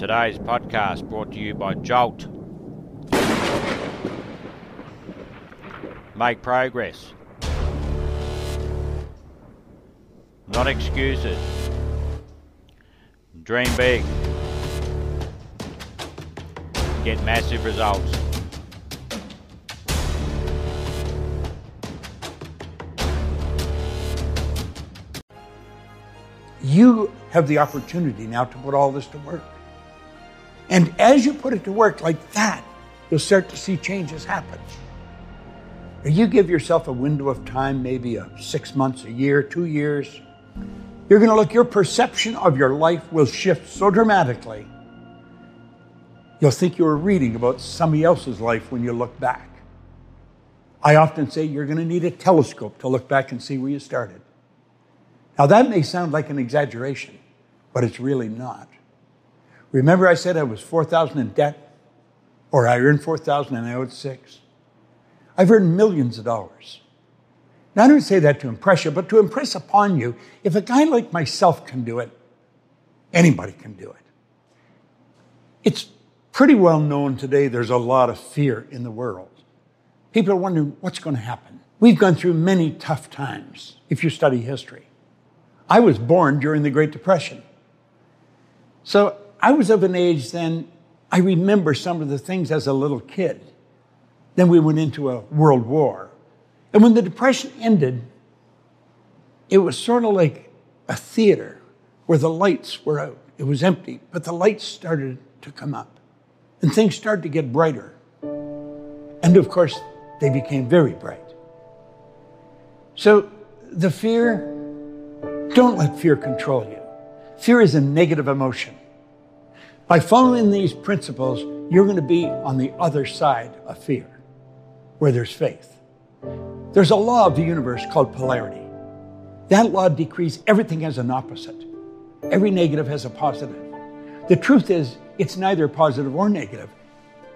Today's podcast brought to you by Jolt. Make progress. Not excuses. Dream big. Get massive results. You have the opportunity now to put all this to work. And as you put it to work like that, you'll start to see changes happen. You give yourself a window of time, maybe a six months, a year, two years. You're going to look, your perception of your life will shift so dramatically. You'll think you were reading about somebody else's life when you look back. I often say you're going to need a telescope to look back and see where you started. Now, that may sound like an exaggeration, but it's really not. Remember, I said I was 4,000 in debt, or I earned 4,000 and I owed six? I've earned millions of dollars. Now, I don't say that to impress you, but to impress upon you if a guy like myself can do it, anybody can do it. It's pretty well known today there's a lot of fear in the world. People are wondering what's going to happen. We've gone through many tough times if you study history. I was born during the Great Depression. So I was of an age then, I remember some of the things as a little kid. Then we went into a world war. And when the Depression ended, it was sort of like a theater where the lights were out. It was empty, but the lights started to come up and things started to get brighter. And of course, they became very bright. So the fear, don't let fear control you. Fear is a negative emotion. By following these principles, you're going to be on the other side of fear, where there's faith. There's a law of the universe called polarity. That law decrees everything has an opposite. Every negative has a positive. The truth is, it's neither positive or negative.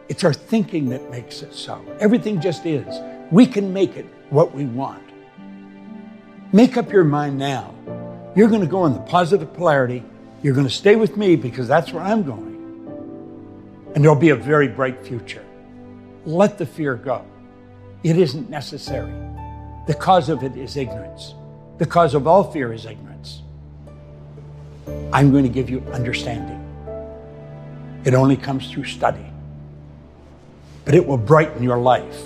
It's our thinking that makes it so. Everything just is. We can make it what we want. Make up your mind now. You're going to go in the positive polarity you're going to stay with me because that's where I'm going. And there'll be a very bright future. Let the fear go. It isn't necessary. The cause of it is ignorance. The cause of all fear is ignorance. I'm going to give you understanding. It only comes through study. But it will brighten your life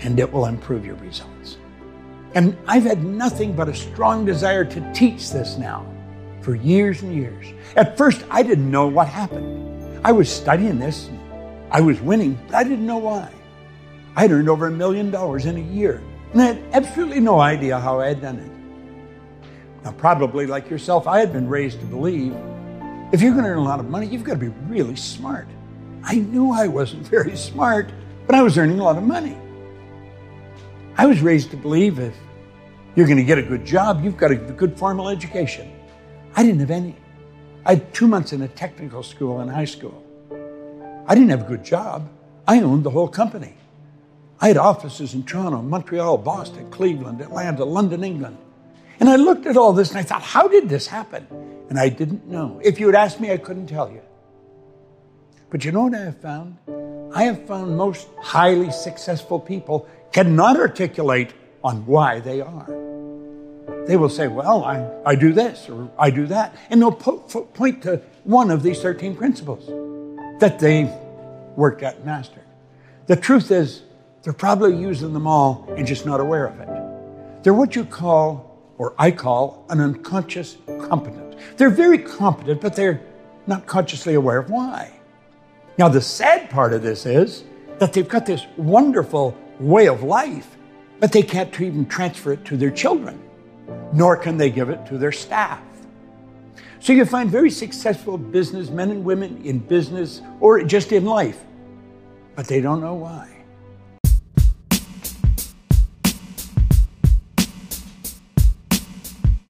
and it will improve your results. And I've had nothing but a strong desire to teach this now for years and years. At first, I didn't know what happened. I was studying this, I was winning, but I didn't know why. I had earned over a million dollars in a year, and I had absolutely no idea how I had done it. Now, probably like yourself, I had been raised to believe if you're going to earn a lot of money, you've got to be really smart. I knew I wasn't very smart, but I was earning a lot of money. I was raised to believe if you're going to get a good job, you've got a good formal education. I didn't have any. I had two months in a technical school in high school. I didn't have a good job. I owned the whole company. I had offices in Toronto, Montreal, Boston, Cleveland, Atlanta, London, England. And I looked at all this and I thought, how did this happen? And I didn't know. If you had asked me, I couldn't tell you. But you know what I have found? I have found most highly successful people cannot articulate on why they are. They will say, Well, I, I do this or I do that. And they'll po- point to one of these 13 principles that they worked at and mastered. The truth is, they're probably using them all and just not aware of it. They're what you call, or I call, an unconscious competent. They're very competent, but they're not consciously aware of why. Now, the sad part of this is that they've got this wonderful way of life, but they can't even transfer it to their children nor can they give it to their staff. So you find very successful businessmen and women in business or just in life, but they don't know why.